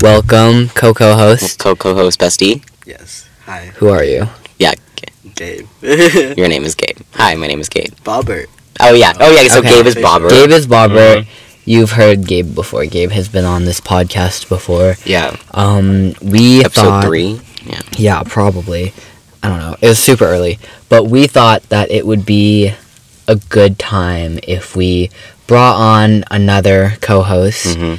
Welcome, co-co-host. co-co-host bestie. Yes. Hi, Who are you? Yeah, Gabe. your name is Gabe. Hi, my name is Gabe. Bobbert. Oh yeah, oh yeah. So Okay. Gabe is Bobber. Gabe is Bobber. Mhm. You've heard Gabe before. Gabe has been on this podcast before. Yeah, Um, we episode thought, three. Yeah. Yeah, probably. I don't know. It was super early, but we thought that it would be a good time if we brought on another co-host. hmm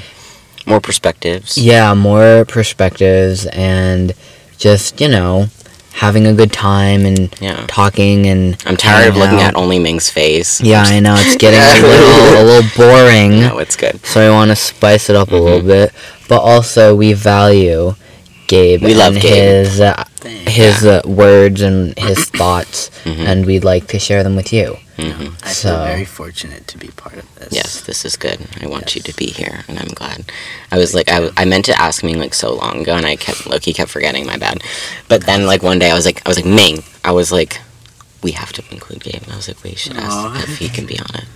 More perspectives. Yeah, more perspectives and just, you know, having a good time and Yeah. talking and I'm tired of looking out. at only Ming's face. Yeah, I know it's getting a little a little boring. No, it's good. So we want to spice it up a little Mhm. bit, but also we value Gabe We love and Gabe. his uh, his uh, words and his thoughts, Mhm. and we'd like to share them with you. Hmm I So- feel very fortunate to be part of this. Yes, this is good. I want you to be here, and I'm glad. I was like, I, I meant to ask Ming like so long ago, and I kept low key kept forgetting. My bad. But then like one day, I was like, I was like Ming. I was like, we have to include Gabe. And I was like, we should ask Aw. if he can be on it.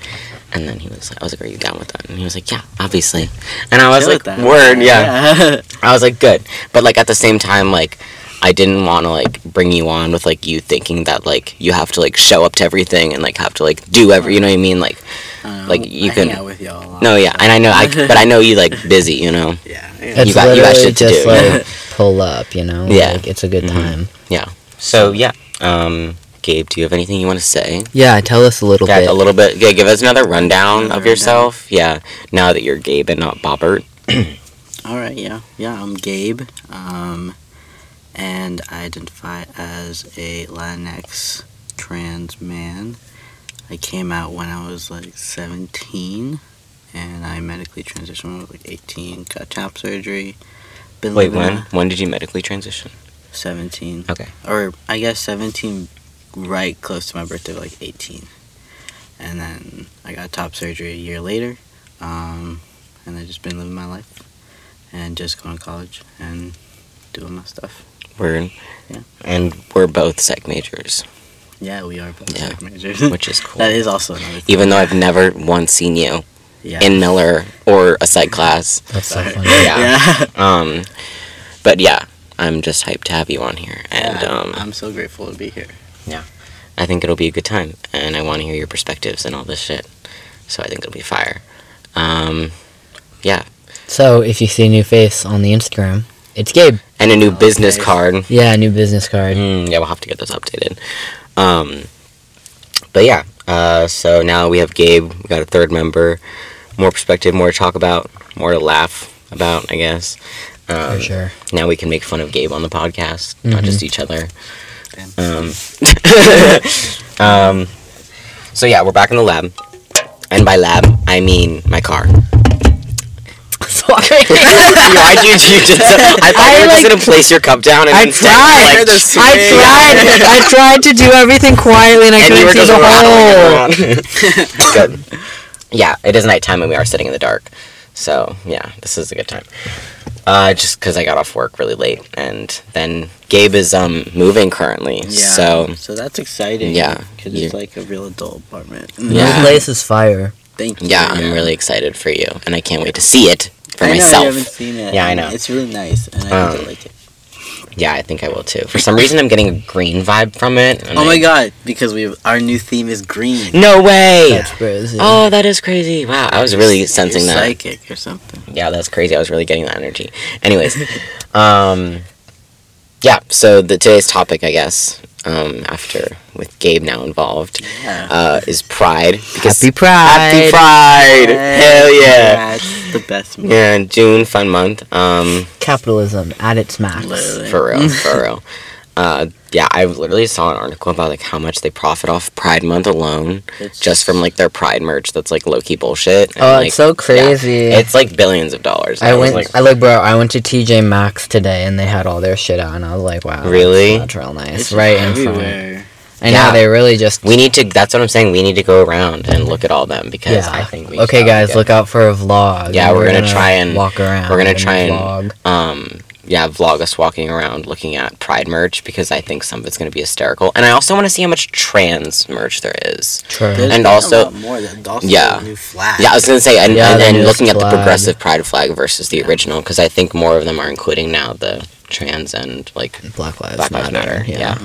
And then he was like, I was like, are you down with that? And he was like, yeah, obviously. And I was Chill like, that. word, yeah. yeah. I was like, good. But like at the same time, like I didn't want to like bring you on with like you thinking that like you have to like show up to everything and like have to like do every. You know what I mean? Like Um, Like, you I can- hang out with y'all. a lot. no, yeah, and I know, I but I know you like busy. You know. Yeah. yeah. It's You got- you got literally shit to just do. like pull up, you know. Yeah. like, it's a good Mhm. time. Yeah so yeah, um, Gabe, do you have anything you want to say? Yeah, tell us a little Yeah, bit. a little bit. Yeah, give us another rundown Another of yourself. Yeah, now that you're Gabe and not Bobbert. All right. Yeah. Yeah. I'm Gabe. Um, and I identify as a Latinx trans man. I came out when I was like 17, and I medically transitioned when I was like 18. Got top surgery. Been Wait, when? When did you medically transition? 17. Okay. Or I guess 17, right close to my birthday, like 18. And then I got top surgery a year later. Um, and I've just been living my life and just going to college and doing my stuff. We're Yeah. and we're both psych majors, Yeah, we are both Yeah. psych majors. which is cool. that is also another thing. Even though I've never once seen you yeah. in Miller or a psych class. That's so funny. Yeah. yeah. Um, but yeah, I'm just hyped to have you on here, and Yeah, um, I'm so grateful to be here. Yeah, I think it'll be a good time, and I want to hear your perspectives and all this shit. So I think it'll be fire. Um, yeah, So if you see a new face on the Instagram, it's Gabe. and a new business Okay. card. Yeah, a new business card. Mm, yeah, we'll have to get those updated. Um, but yeah, uh, so now we have Gabe. We got a third member. More perspective, more to talk about, more to laugh about, I guess. Um, For sure. Now we can make fun of Gabe on the podcast, not Mhm. just each other. Um, um, so yeah, we're back in the lab, and by lab I mean my car. Sorry. Why did you just? I thought I, you were just gonna place your cup down and I then tried. like, I tried. I tried to do everything quietly, and I and couldn't see the hole. Good. Yeah, it is nighttime and we are sitting in the dark, so yeah, this is a good time. Uh, just because I got off work really late, and then Gabe is um moving currently, Yeah. so so that's exciting. Yeah, Because it's like a real adult apartment. Yeah. New place is fire. Thank you. yeah, I'm really excited for you, and I can't wait to see it for I know myself. you haven't seen it. Yeah, I know. It's really nice, and I think Um, I like it. Yeah, I think I will too. For some reason, I'm getting a green vibe from it. Oh my I- god! Because we our new theme is green. No way! That's crazy. Oh, that is crazy! Wow, I was really sensing You're that. Psychic or something. Yeah, that's crazy. I was really getting that energy. Anyways, um, yeah. So the today's topic, I guess, um, after with Gabe now involved, Yeah. uh, is pride. Because Happy Pride. Happy Pride! Hell yeah! That's the best. movie. Yeah, June, fun month. Um, Capitalism at its max. Literally. for real, for real. Uh, yeah, I literally saw an article about like how much they profit off Pride Month alone, It's just from like their Pride merch. That's like low key bullshit. and, Oh, like, it's so crazy. It's like billions of dollars. I was went. like, I like, bro. I went to TJ Maxx today, and they had all their shit out, and I was like, wow. Really? That's real nice. It's right in front. Everywhere. I Yeah. know they really just. we need to. That's what I'm saying. We need to go around and look at all them because yeah. I think. We okay, guys, look out for a vlog. Yeah, we're gonna try and- walk around. we're gonna and try and- vlog. um yeah vlog us walking around looking at pride merch because i think some of it's going to be hysterical and i also want to see how much trans merch there is True. There's And been a also- lot more. There's also Yeah. new flag. yeah i was going to say and, Yeah, and, the and newest looking at the progressive pride flag versus the original because i think more of them are including now the trans and like Black Lives Black Lives Matter, Yeah.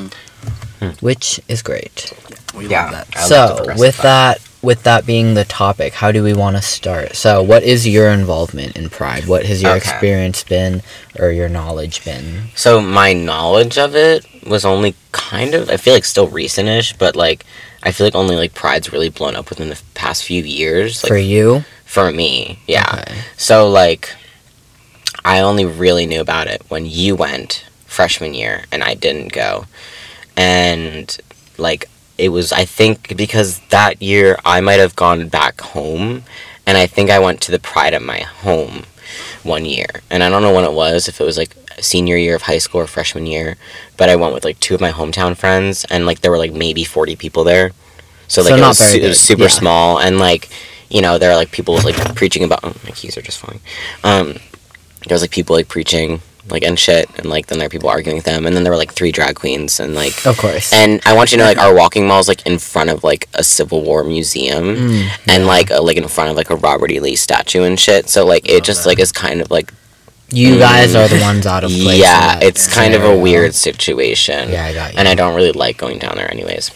Yeah. Which is great. we Yeah. love that. I so progressive with flag. that with that being the topic how do we want to start so what is your involvement in pride what has your Okay. experience been or your knowledge been so my knowledge of it was only kind of i feel like still recentish but like i feel like only like pride's really blown up within the past few years like for you for me yeah Okay. So like I only really knew about it when you went freshman year and I didn't go. And like it was I think because that year I might have gone back home and I think I went to the pride at my home one year. And I don't know when it was, if it was like senior year of high school or freshman year, but I went with like two of my hometown friends and like there were like maybe 40 people there. So So like it, not was, su- it was super yeah. small and like you know there are like people like preaching about oh, my keys are just falling um there was like people like preaching like and shit and like then there are people arguing with them and then there were like three drag queens and like of course and I want you to know like our walking mall is like in front of like a Civil War museum Mm, and like uh, like in front of like a Robert E. Lee statue and shit so like it just that. like is kind of like you guys Mm. are the ones out of place yeah it's kind of a weird situation yeah i got you and I don't really like going down there anyways.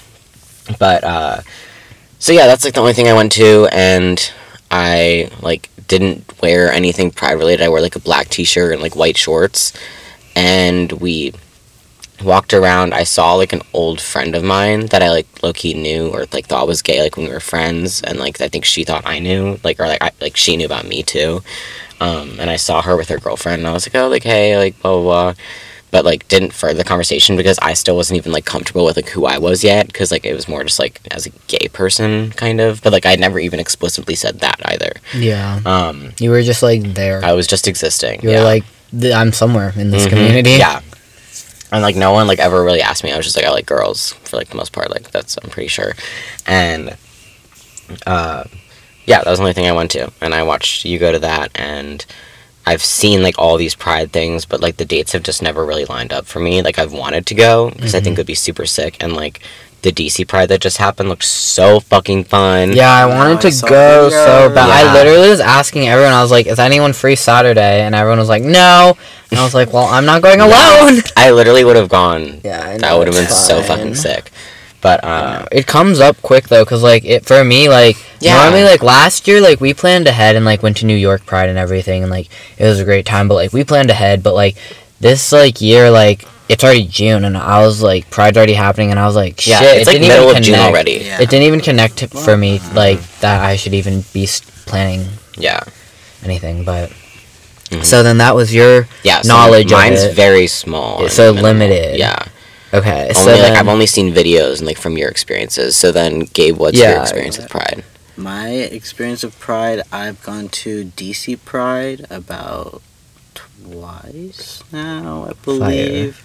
But uh so yeah, that's like the only thing I went to and I like didn't wear anything pride related. I wore like a black t-shirt and like white shorts and we walked around. I saw like an old friend of mine that I like low key knew or like thought was gay like when we were friends and like I think she thought I knew like or like I, like she knew about me too. Um, and I saw her with her girlfriend and I was like, oh like hey like blah blah blah but like didn't further the conversation because I still wasn't even like comfortable with like who I was yet because like it was more just like as a gay person kind of but like I never even explicitly said that either. Yeah. Um you were just like there. I was just existing you were yeah. like i'm somewhere in this Mhm. community. Yeah. And like no one like ever really asked me. I was just like I like girls for like the most part like that's I'm pretty sure. And uh yeah that was the only thing I went to. And I watched you go to that and I've seen like all these pride things, but like the dates have just never really lined up for me. Like I've wanted to go because I Mm-hmm. think it would be super sick, and like the DC Pride that just happened looked so fucking fun. yeah i wanted I to saw go so bad Yeah. i literally was asking everyone i was like is anyone free saturday and everyone was like no and i was like well i'm not going alone I literally would have gone. yeah I that would have been it's so fucking sick. But I uh, it comes up quick though because like it for me like Yeah. normally like last year like we planned ahead and like went to new york pride and everything and like it was a great time but like we planned ahead but like this like year like it's already june and i was like pride's already happening and i was like shit yeah, it's it like didn't middle even of June already. Yeah. it didn't even connect to- for me like that i should even be planning Yeah, anything but Mhm. so then that was your yeah. So Knowledge of Mine's it. very small. It's so limited. Yeah. Okay so Only like I've only seen videos and like from your experiences. So then, Gabe, what's your experience with Pride? My experience of Pride, I've gone to DC Pride about twice now, I believe. Fire.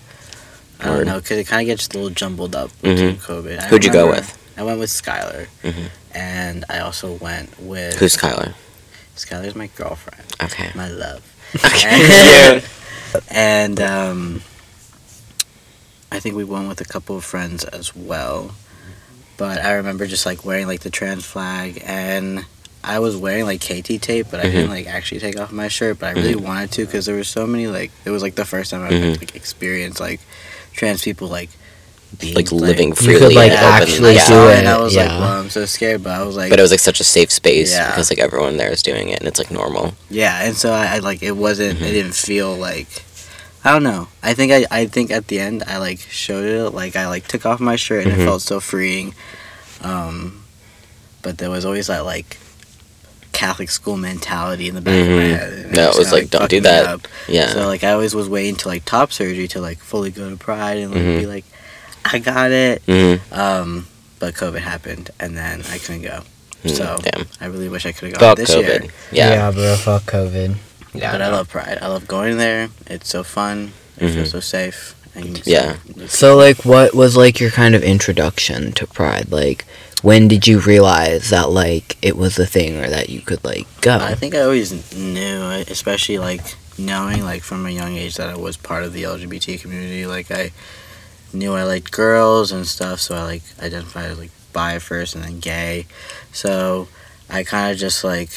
I don't know, because it kind of gets a little jumbled up with Mhm. COVID. I Who'd you go with? I went with Skylar. Mhm. And I also went with. Who's Skylar? Skylar's my girlfriend, Okay. my love. Okay. And um, I think we went with a couple of friends as well. But I remember just like wearing like the trans flag and I was wearing like KT tape, but I Mhm. didn't like actually take off my shirt. But I really Mm-hmm. wanted to because there were so many like it was like the first time I Mhm. like experienced like trans people like being like living You freely. could, like, and actually yeah. do saw it, and I was yeah. like, well, I'm so scared, but I was like, But it was like such a safe space Yeah. because like everyone there is doing it and it's like normal. Yeah, and so I, I like it wasn't. It didn't feel like. I don't know. I think I, I think at the end I like showed it. Like I like took off my shirt and Mhm. it felt so freeing. Um, but there was always that like Catholic school mentality in the back of my Mhm. head. and No, it was kinda, like, don't do that. up. Yeah. So like I always was waiting to like top surgery to like fully go to Pride and like Mhm. be like, I got it. hmm Um, but COVID happened and then I couldn't go. So Mm, Damn. I really wish I could have gone Fuck this COVID. year. Yeah. bro. Fuck COVID. Yeah. but I love Pride. I love going there. It's so fun. It Mhm. feels so safe. And so- Yeah. So like, what was like your kind of introduction to Pride? Like, when did you realize that like it was a thing or that you could like go? I think I always knew, especially like knowing like from a young age that I was part of the LGBT community. Like I knew I liked girls and stuff, so I like identified as like bi first and then gay. So I kind of just like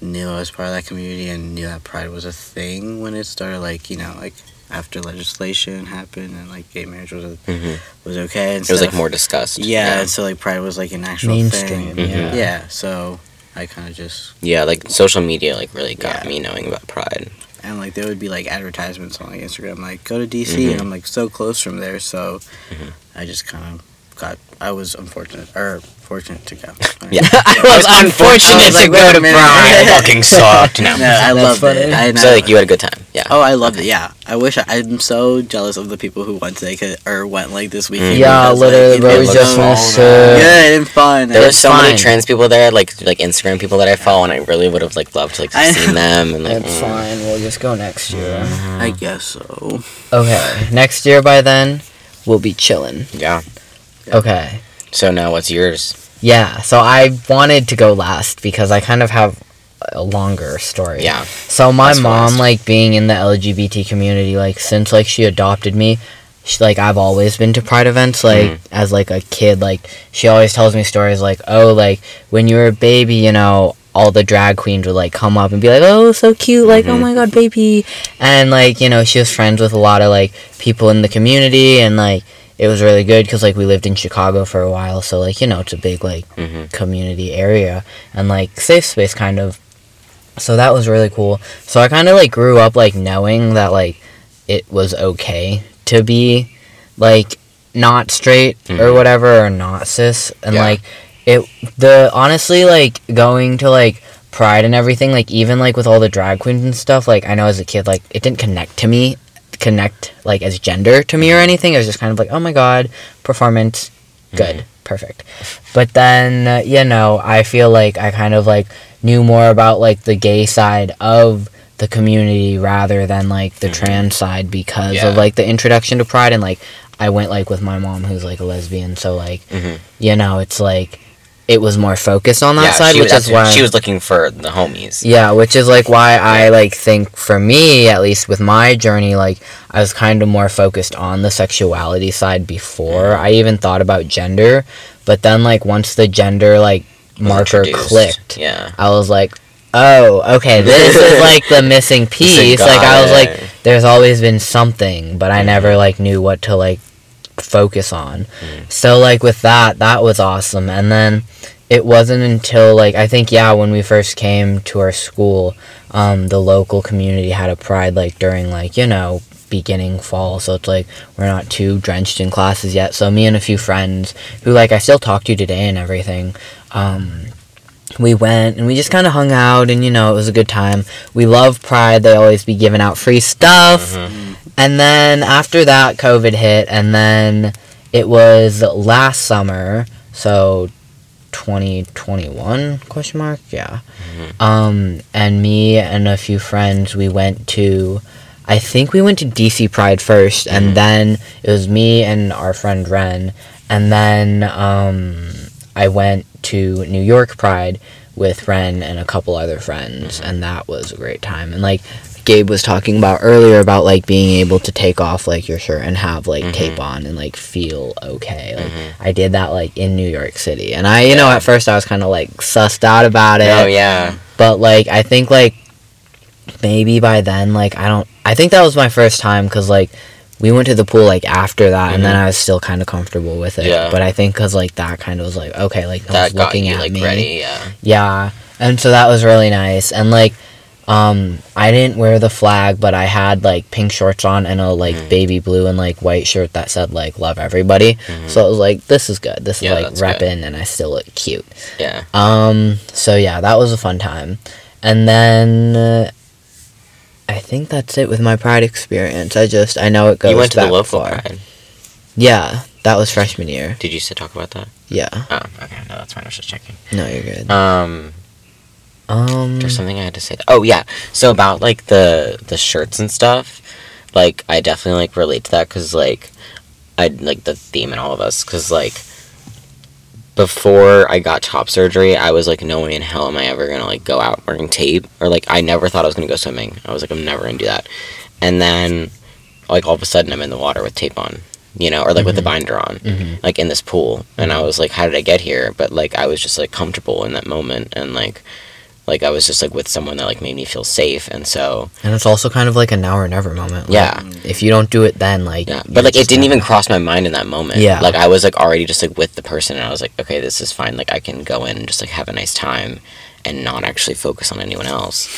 knew I was part of that community and knew that pride was a thing when it started. Like you know, like after legislation happened and like gay marriage was hmm was okay and It was like more discussed. Yeah, and so like pride was like an actual Mainstream, thing. yeah. Yeah, so I kind of just Yeah, like social media like really got Yeah. me knowing about Pride. and like there would be like advertisements on like Instagram, like go to DC, Mhm. and I'm like so close from there, so Mhm. I just kind of got. I was unfortunate or fortunate to go. Yeah. I was unfortunate I was to go to minute. Pride. fucking sucked. No. No, I That's loved funny. it. I, and So I- like you had a good time. Yeah. Oh, I loved it. Yeah, I wish I, I'm so jealous of the people who went today 'cause- or went like this weekend. Yeah, because, literally, it bro. it was just so want to all sit. good and fun. There were It's so many trans people there, like like Instagram people that I follow, and I really would have like loved to like I seen them and like. That's mm. fine. We'll just go next year. I guess so. Okay, next year by then, we'll be chilling. Yeah. Okay. So now what's yours? Yeah, so I wanted to go last because I kind of have a longer story. Yeah. So my That's mom, fast. like being in the LGBT community, like since like she adopted me, she, like I've always been to pride events. Like Mhm. as like a kid, like she always tells me stories like, oh, like when you were a baby, you know, all the drag queens would like come up and be like, oh, so cute, like oh Mhm. my god, baby, and like you know she was friends with a lot of like people in the community and like. It was really good because like we lived in Chicago for a while, so like you know it's a big like Mm-hmm. community area and like safe space kind of so that was really cool so i kind of like grew up like knowing that like it was okay to be like not straight or Mhm. whatever or not cis and Yeah. like it the honestly like going to like pride and everything like even like with all the drag queens and stuff like i know as a kid like it didn't connect to me connect like as gender to me or anything it was just kind of like oh my god performance good perfect but then uh, you know i feel like i kind of like knew more about like the gay side of the community rather than like the Mhm. trans side because Yeah. of like the introduction to pride and like i went like with my mom who's like a lesbian so like Mhm. you know it's like it was more focused on that yeah, side she, which is why she was looking for the homies. yeah, which is like why I like think for me at least with my journey like I was kind of more focused on the sexuality side before Mm-hmm. I even thought about gender, but then like once the gender like marker introduced. clicked, Yeah. I was like, "Oh, okay, this is like the missing piece." Like I was like there's always been something, but I never Mhm. like knew what to like focus on. Mhm. So like with that, that was awesome. And then it wasn't until like I think yeah, when we first came to our school, um, the local community had a pride like during like you know beginning fall so it's like we're not too drenched in classes yet so me and a few friends who like i still talk to today and everything um we went and we just kind of hung out and you know it was a good time we love pride they always be giving out free stuff Mhm. And then after that covid hit and then it was last summer so 2021 question mark yeah Mhm. um and me and a few friends we went to i think we went to dc pride 1st Mhm. and then it was me and our friend ren and then um i went to new york pride with ren and a couple other friends Mhm. and that was a great time and like gabe was talking about earlier about like being able to take off like your shirt and have like Mhm. tape on and like feel okay like Mhm. i did that like in new york city and i you know at first i was kind of like sussed out about it Oh yeah. but like I think like maybe by then like I don't I think that was my first time because like we went to the pool like after that and then Mhm. I was still kind of comfortable with it Yeah. but I think because like that kind of was like okay like no That got looking you at like me ready. Yeah. yeah and so that was really nice and like Um, I didn't wear the flag, but I had like pink shorts on and a like Mhm. baby blue and like white shirt that said like love everybody. Mhm. So it was like this is good. This is like repping and I still look cute. Yeah. Um, so yeah, that was a fun time. And then uh, I think that's it with my pride experience. I just I know it goes you went to the local far. pride. Yeah, that was freshman year. Did you still talk about that? Yeah. Oh, okay. No, that's fine. I was just checking. No, you're good. Um, Um, there's something I had to say. Oh yeah. So about like the the shirts and stuff, like I definitely like relate to that because like I like the theme in all of us because like before I got top surgery, I was like, no way in hell am I ever gonna like go out wearing tape or like I never thought I was gonna go swimming. I was like, I'm never gonna do that. And then like all of a sudden I'm in the water with tape on, you know, or like with the Mhm. binder on, mhm. like in this pool. And I was like, how did I get here? But like I was just like comfortable in that moment and like like I was just like with someone that like made me feel safe and so And it's also kind of like a now or never moment. Like, yeah. If you don't do it then, like Yeah, but like it didn't even cross my mind in that moment. Yeah. like I was like already just like with the person, and I was like, okay, this is fine. Like I can go in and just like have a nice time, and not actually focus on anyone else.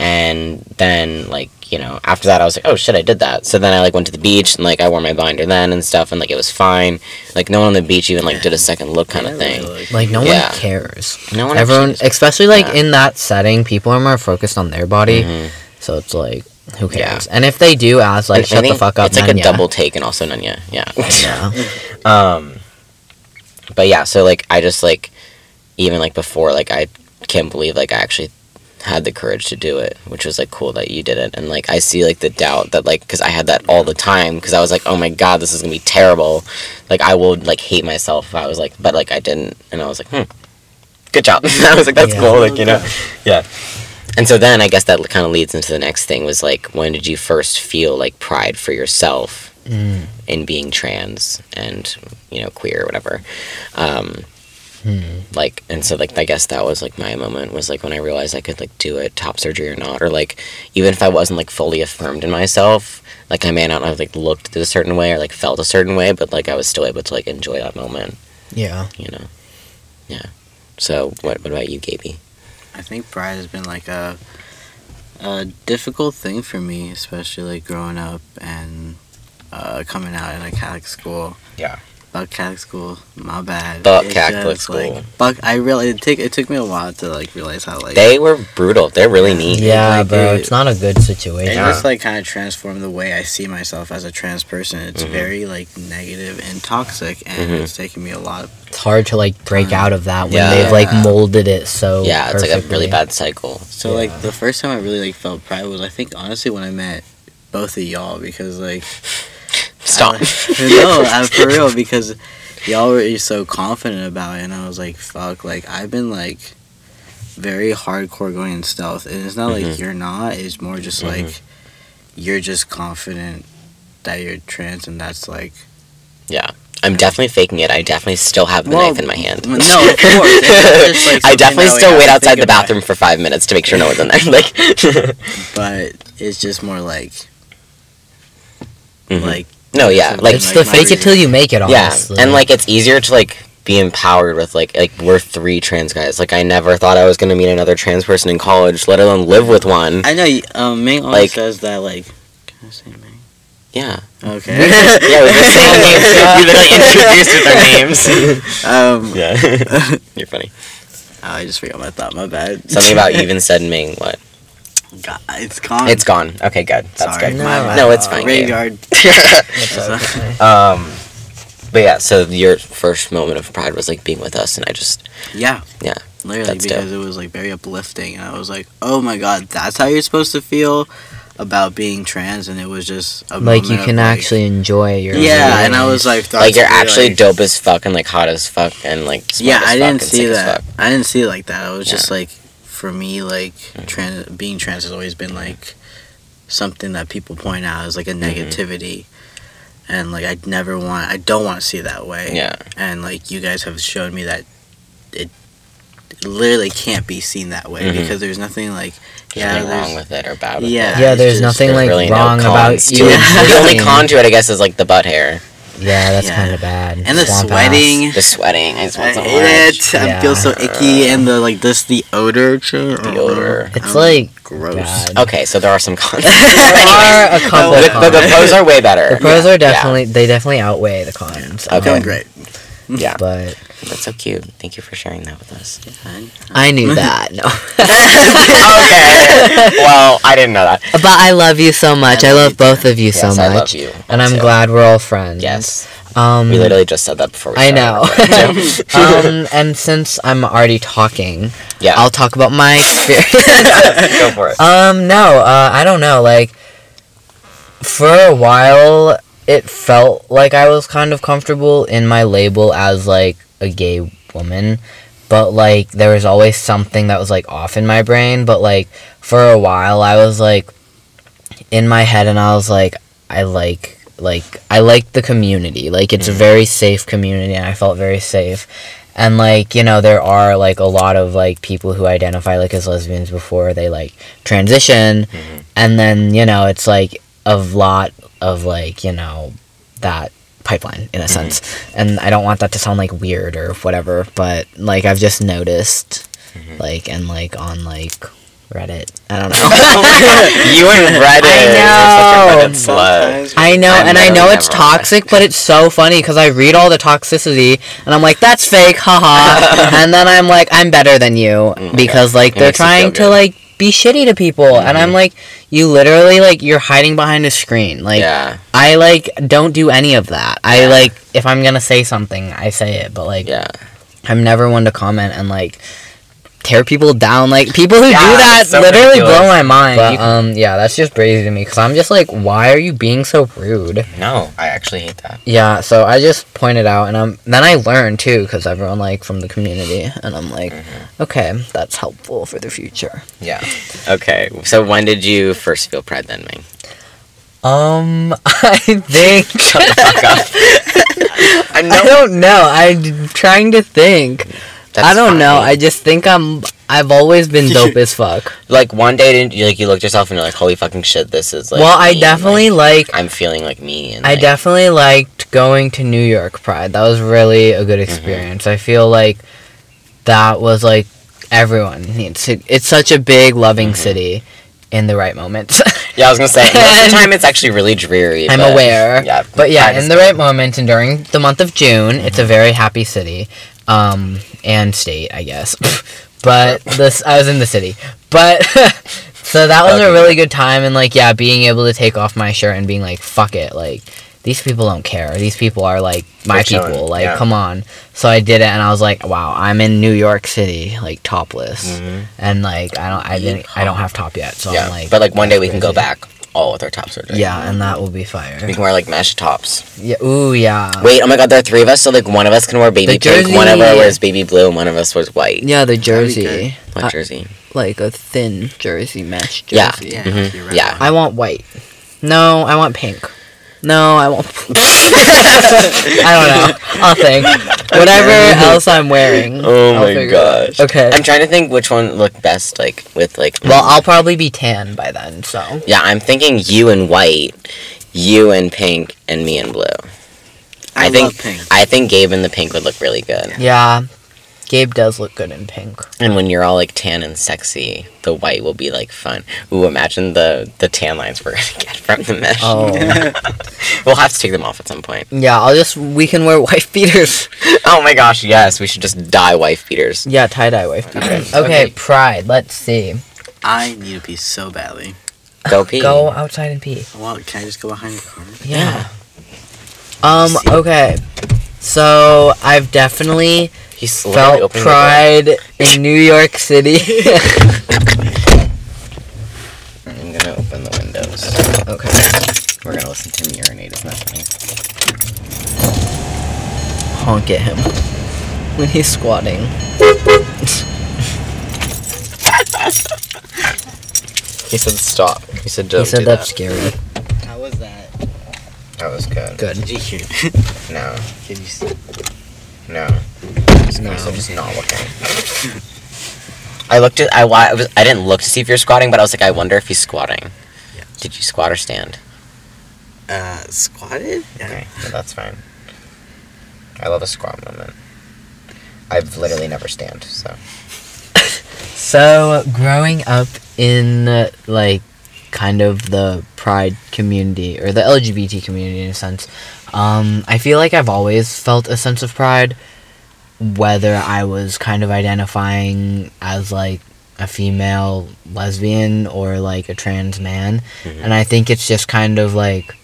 And then like you know after that, I was like, oh shit, I did that. So then I like went to the beach and like I wore my binder then and stuff, and like it was fine. Like no one on the beach even like did a second look kind of thing. like- Like no Yeah. one cares. No one Everyone, actually- especially like Yeah. in that setting, people are more focused on their body. Mhm. So it's like, who Yeah. cares? And if they do ask, like, And shut the fuck up. It's like then a double take and also none yeah. Yeah. Yeah. Um, but yeah, so like I just like even like before like I can't believe like I actually had the courage to do it, which was like cool that you did it. And like I see like the doubt that like because I had that all the time because I was like, oh my god, this is gonna be terrible. Like I would like hate myself if I was like, but like I didn't, and I was like, hmm, good job. I was like, that's Yeah. cool, like you know, yeah. And so then I guess that kind of leads into the next thing was like when did you first feel like pride for yourself Mm. in being trans and you know queer or whatever um Hmm. like and so like i guess that was like my moment was like when i realized i could like do it top surgery or not or like even if i wasn't like fully affirmed in myself like i may not have like looked a certain way or like felt a certain way but like i was still able to like enjoy that moment Yeah. you know yeah so what, what about you gaby I think pride has been like a a difficult thing for me, especially like growing up and uh, coming out in a Catholic school. Yeah. Buck Catholic school, my bad. Buck It's Catholic just, like, school. Buck. I really it took it took me a while to like realize how like they were brutal they're really neat Yeah, like, bro. dude, It's not a good it situation. Yeah. just like kind of transformed the way I see myself as a trans person. It's Mhm. very like negative and toxic, and Mhm. it's taken me a lot. It's hard to like break Time. out of that when Yeah. they've like molded it so. yeah it's like a really bad cycle So Yeah. like the first time I really like felt pride was I think honestly when I met both of y'all because like stop I- no, I'm for real because y'all were so confident about it, and I was like, "Fuck!" Like I've been like very hardcore going in stealth, and it's not Mhm. like you're not. It's more just Mhm. like you're just confident that you're trans, and that's like Yeah. I'm definitely faking it. I definitely still have the Well, knife in my hand. no, of course. Like, I definitely still wait outside the bathroom for five minutes to make sure no one's in there. Like, but it's just more like Mhm. like no, yeah, something like It's the fake it till you make it. yeah, Honestly. and like it's easier to like be empowered with like like we're three trans guys. Like I never thought I was gonna meet another trans person in college, let alone live with one. I know. Um, Ming always Like- says that like. Can I say Ming? Yeah, Okay. yeah, we just said names. You literally introduced with our names. um. yeah, you're funny. Oh, I just forgot my thought. My bad. Something about you even said Ming. What? God, it's gone. It's gone. Okay, good. That's Sorry, good. No, my. No, it's fine, Gabe. Radar. Um, but yeah, so your first moment of pride was like being with us, and I just Yeah. Yeah, Literally, that's dope. because it was like very uplifting, and I was like, "Oh my god, that's how you're supposed to feel about being trans," and it was just a like you moment of, can like- actually enjoy your. Yeah, and I was like, like you're actually like- dope as fuck and like hot as fuck and like smart Yeah, as I fuck didn't and see sick that. I didn't see it like that. I was just like, for me, like trans being trans has always been like something that people point out as like a Mm-hmm. negativity. And like I never want, I don't want to see it that way. Yeah, and like you guys have shown me that it literally can't be seen that way Mhm. because there's nothing like there's yeah nothing wrong there's, with it or bad with Yeah. it. Yeah, there's just- nothing There's like really no wrong about you. it. the only existing. con to it, I guess, is like the butt hair. Yeah, that's Yeah. kind of bad. And the Swamp sweating. The sweating. I I sweat so hate much. it. I Yeah. feel so icky, and the like this the odor. too. The odor. It's like gross. bad. Okay, so there are some cons. There are a couple the, the, the pros are way better. The pros Yeah. are definitely they definitely outweigh the cons. Okay. Feeling Um, great. Yeah, But that's so cute. Thank you for sharing that with us. I knew that. No. okay. well, I didn't know that. but I love you so much. I I, love both of you so yes, much. I love you. And I'm too. glad we're all friends. Yes. Um We literally just said that before we I know. um and since I'm already talking, yeah. I'll talk about my experience. Go for it. Um, no, uh, I don't know. Like, for a while, it felt like I was kind of comfortable in my label as, like, a gay woman. But, like, there was always something that was, like, off in my brain. But, like, for a while, I was, like, in my head and I was, like, I like. Like I like the community. Like it's a Mhm. very safe community and I felt very safe. And like, you know, there are like a lot of like people who identify like as lesbians before they like transition Mhm. and then you know it's like a lot of like you know that pipeline in a Mhm. sense and i don't want that to sound like weird or whatever but like i've just noticed Mhm. like and like on like reddit i don't know you and Reddit. I You're such a know. Reddit. I know, and I know it's never read. toxic, but it's so funny because I read all the toxicity, and I'm like, "That's fake, haha," and then I'm like, "I'm better than you," Mm, because like they're makes you feel trying to like be shitty to people, and I'm Mhm. like, "You literally like you're hiding behind a screen." Like yeah. I like don't do any of that. I like if I'm gonna say something, I say it, but like Yeah. I'm never one to comment and like tear people down. Like people who Yeah, do that so literally ridiculous. blow my mind. But, You- um, yeah, that's just crazy to me because I'm just like, why are you being so rude? No, I actually hate that. Yeah, so I just pointed out, and I'm then I learned too because everyone like from the community, and I'm like, Mhm. okay, that's helpful for the future. Yeah. Okay. So when did you first feel pride then, Ming? Um, I think Shut the fuck up. I I don't know. I'm trying to think. I don't know. I just think I'm. I've always been dope as fuck. like one day didn't you like you looked yourself and you're like, holy fucking shit, this is like. well, I me, definitely like, like. I'm feeling like me. And I like, definitely liked going to New York Pride. That was really a Mm-hmm. good experience. I feel like that was like everyone needs to. It's such a big, loving Mhm. city in the right moments. Yeah, I was gonna say most time it's actually really dreary. I'm aware. Yeah. But yeah, in the good. right moment and during the month of June, it's a very happy city, um, and state, I guess. but this, I was in the city, but so that was a really good time, and like, yeah, being able to take off my shirt and being like, "Fuck it," like these people don't care. These people are like my They're chilling, people. Like, yeah. come on. So I did it, and I was like, "Wow, I'm in New York City, like topless." Mhm. And like, I don't, I didn't, I don't have top yet, so yeah. I'm like, but like one day we can go back all with our top surgery. Yeah, and that will be fire. We can wear like mesh tops. Yeah. Ooh, yeah. Wait, oh my god, there are three of us, so like one of us can wear baby The pink, one of us jersey. wears baby blue, and one of us wears white. Yeah, the That'd jersey. good. What Uh, jersey? like a thin jersey mesh jersey. Yeah, Mhm. you're right. Yeah. I want white. No, I want pink. No, I won't. I don't know. I'll think. Whatever else I'm wearing. Oh I'll my figure it out. gosh. Okay. I'm trying to think which one looked best, like with like. well, I'll probably be tan by then. So. Yeah, I'm thinking you in white, you in pink, and me in blue. I, I think- love pink. I think Gabe in the pink would look really good. Yeah, Gabe does look good in pink. And when you're all like tan and sexy, the white will be like fun. Ooh, imagine the the tan lines we're gonna get from the mesh. Oh. we'll have to take them off at some point. Yeah, I'll just. We can wear wife beaters. Oh my gosh, yes, we should just dye wife beaters. Yeah, tie dye wife beaters. Okay. Okay, Pride. Let's see. I need to pee so badly. Go pee. Go outside and pee. Well, can I just go behind the car? Yeah. Um. Okay. So I've definitely He's literally felt opening the door. pride in New York City. I'm gonna open the windows. okay. We're gonna listen to him urinate. Isn't funny? Honk at him when he's squatting. He said stop. He said He don't He said do that's that. scary. How was that? That was good. Good. Did you hear? No, Did you see? no. No. So just not looking. I looked at I, I was I didn't look to see if you're squatting, but I was like I wonder if he's squatting. Yeah. Did you squat or stand? Uh, squatted? Yeah. Okay, well, that's fine. I love a squat moment. I've literally never stand, so. So, growing up in uh, like kind of the pride community or the LGBT community in a sense, um, I feel like I've always felt a sense of pride, whether I was kind of identifying as like a female lesbian or like a trans man. Mhm. And I think it's just kind of like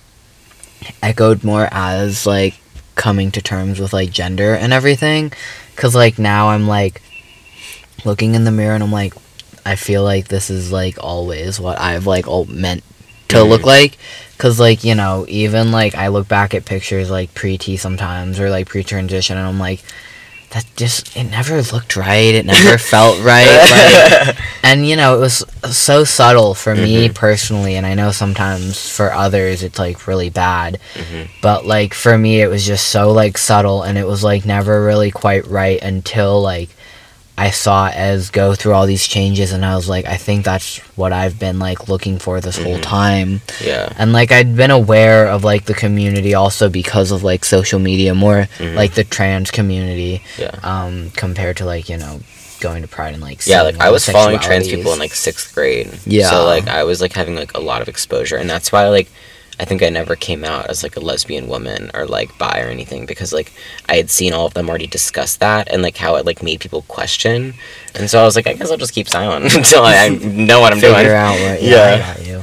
echoed more as like coming to terms with like gender and everything. Cause like now I'm like looking in the mirror and I'm like, I feel like this is like always what I've like all meant to Mhm. look like. Cause like, you know, even like I look back at pictures like pre T sometimes or like pre transition and I'm like, that just it never looked right. It never felt right. Like, and you know it was so subtle for me Mhm. personally and i know sometimes for others it's like really bad Mhm. but like for me it was just so like subtle and it was like never really quite right until like i saw Ez go through all these changes and i was like i think that's what i've been like looking for this whole Mhm. time Yeah. and like i'd been aware of like the community also because of like social media more Mhm. like the trans community Yeah. um compared to like you know going to pride and like Yeah, like I was following trans people in like sixth grade. Yeah. So like I was like having like a lot of exposure, and that's why like I think I never came out as like a lesbian woman or like bi or anything because like I had seen all of them already discuss that and like how it like made people question, and so I was like I guess I'll just keep silent until I, I know what I'm figure doing. out what yeah, Yeah.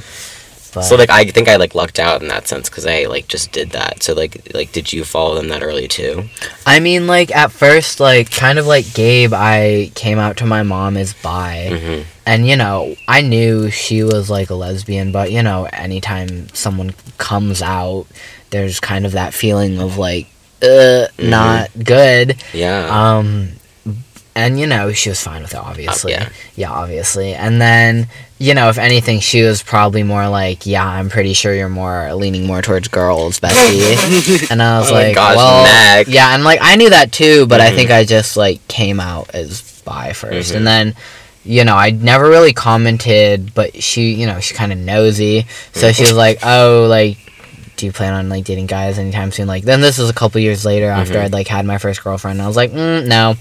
I got you. But, So like I think I like lucked out in that sense because I like just did that. So like like did you follow them that early too? I mean, like at first, like kind of like Gabe, I came out to my mom as bi, Mm-hmm. and you know, I knew she was like a lesbian, but you know, anytime someone comes out, there's kind of that feeling of like, uh, Mhm. not good. Yeah. Um, and you know, she was fine with it, obviously. yeah. yeah, obviously. And then, you know, if anything, she was probably more like, yeah, I'm pretty sure you're more leaning more towards girls, Becky. and I was Oh like, gosh, well, Mac. yeah, and like I knew that too, but I Mhm. think I just like came out as bi 1st Mhm. and then. You know, I never really commented, but she, you know, she's kind of nosy. So she was like, "Oh, like, do you plan on like dating guys anytime soon?" Like, then this was a couple years later after Mhm. I'd like had my first girlfriend. And I was like, mm, "No,"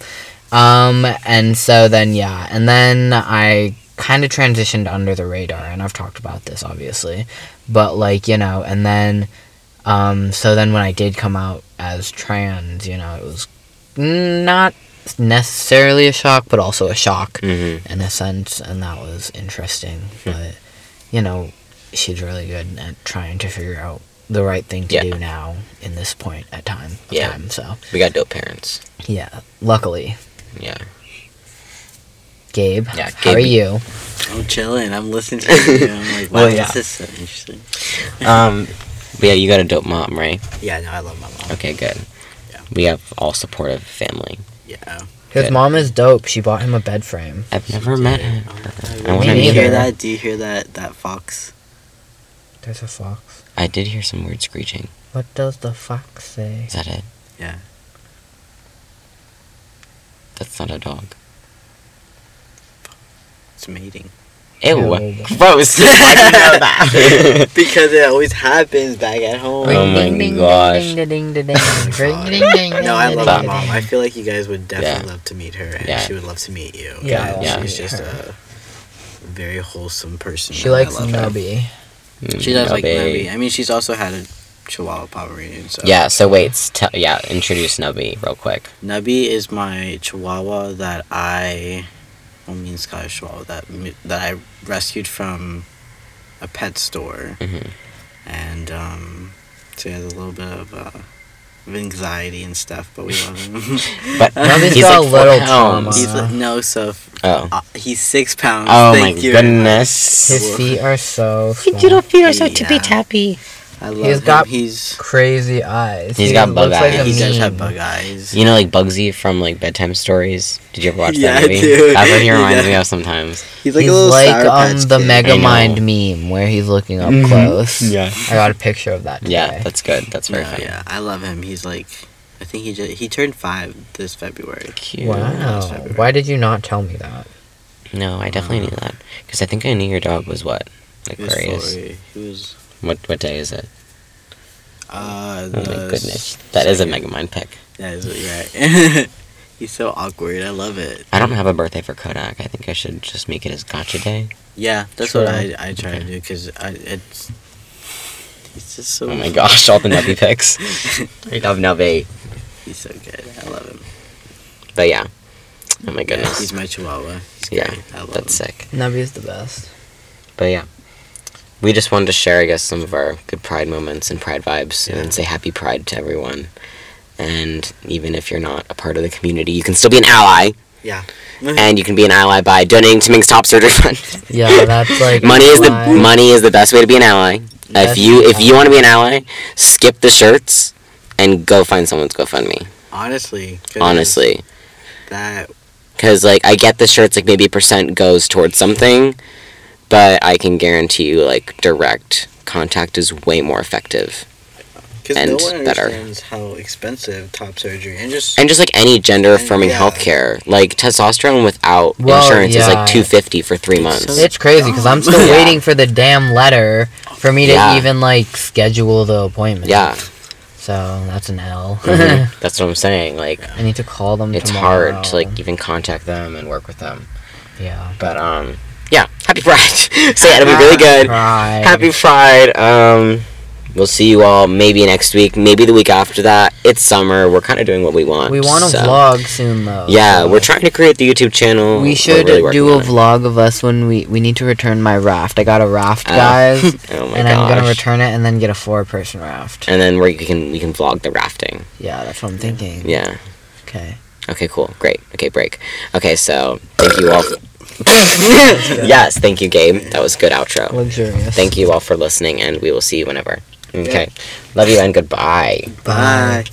um, and so then yeah, and then I kind of transitioned under the radar, and I've talked about this obviously, but like you know, and then, um, so then when I did come out as trans, you know, it was not necessarily a shock, but also a shock Mm-hmm. in a sense, and that was interesting. But you know, she's really good at trying to figure out the right thing to Yeah. do now in this point at time Yeah. time. So We got dope parents. yeah, luckily, Yeah. Gabe, Yeah, how are you? I'm chilling. I'm listening to you. I'm like, wow, Well, yeah. this is so interesting. Um, but yeah, you got a dope mom, right? Yeah, no, I love my mom. Okay, good. Yeah. We have all supportive family. Yeah. His Good. mom is dope. She bought him a bed frame. I've never met her. Oh, I wanna Do you hear her. that? Do you hear that? That fox. There's a fox. I did hear some weird screeching. What does the fox say? Is that it? Yeah. That's not a dog. It's mating. Ew. Ew. Gross. How do you know that? because it always happens back at home. Oh my gosh. Ding, ding, ding, ding, ding, ding, ding, No, I love my mom. I feel like you guys would definitely Yeah. love to meet her, and Yeah. she would love to meet you. Yeah, Yeah. she's just her. a very wholesome person. She likes love her. Nubby. Mm, she does like Nubby. Nubby. I mean, she's also had a Chihuahua Pomeranian. So Yeah, so wait, s- tell yeah, introduce Nubby real quick. Nubby is my Chihuahua that I, I mean Scottish Chihuahua that that I rescued from a pet store, hmm and um, so he has a little bit of, uh, of anxiety and stuff, but we love him. But Nubby's he's got like a four little pounds. trauma. He's like, no, so f- Oh. uh, he's six pounds. Oh Thank my you goodness. His feet are so small. His little feet are so tippy-tappy. I love He's him. got- he's Crazy eyes. He's He got bug looks like a eyes. he does have bug eyes. You know, like Bugsy from like bedtime stories. Did you ever watch Yeah, that I movie? do. That's what he reminds Yeah. me of sometimes. He's like he's a little like Sour um Patch the Kid. Mega I know. Mind meme where he's looking up Mhm. close. Yeah. I got a picture of that. Today. Yeah, that's good. That's very No, funny. yeah, I love him. He's like, I think he just he turned five this February. Cute. Wow. February. Why did you not tell me that? No, I definitely knew that because I think I knew your dog was what He was Aquarius. four. He was What what day is it? Uh, Oh my the goodness. That is a second- Megamind pick. That is right. He's so awkward. I love it. I don't have a birthday for Kodak. I think I should just make it his gotcha day. Yeah, that's Sure. what I I try to do because I it's. He's just so. Oh my gosh, all the nubby picks. I love nubby. He's so good. I love him. But yeah. Oh my Yeah, goodness. he's my chihuahua. He's Yeah, great. I love That's him. sick. is the best. But yeah. We just wanted to share, I guess, some of our good pride moments and pride vibes Yeah. and say happy pride to everyone. And even if you're not a part of the community, you can still be an ally. Yeah. And you can be an ally by donating to Ming's Top Surgery Fund. Yeah, that's like money is the money is the best way to be an ally. That's if you if you want to be an ally, skip the shirts and go find someone's GoFundMe. Honestly. Honestly, That. because like I get the shirts like maybe a percent goes towards something, but I can guarantee you like direct contact is way more effective. Because And no one better. understands how expensive top surgery and just. And just like any gender affirming Yeah. healthcare, like testosterone without Well, insurance is like two fifty for three months. so- It's crazy because I'm still Yeah. waiting for the damn letter for me to Yeah. even like schedule the appointment. yeah, So that's an L. mhm. that's what I'm saying. Like I need to call them. it's tomorrow. hard to like even contact them and work with them. Yeah. But um, yeah, happy Pride. so yeah, it'll be really good. Pride. Happy Pride. Um, we'll see you all maybe next week, maybe the week after that. It's summer. We're kind of doing what we want. We want to so- vlog soon though. Yeah, so we're trying to create the YouTube channel. We should really do a vlog of us when we we need to return my raft. I got a raft, Oh. guys, Oh my and gosh. I'm gonna return it and then get a four person raft. And then we can we can vlog the rafting. Yeah, that's what I'm thinking. Yeah. Okay. Okay. Cool. Great. Okay. Break. Okay. So thank you all. yes. Thank you, Gabe. That was a good outro. Luxurious. Thank you all for listening, and we will see you whenever. Okay. Love you and goodbye. Bye.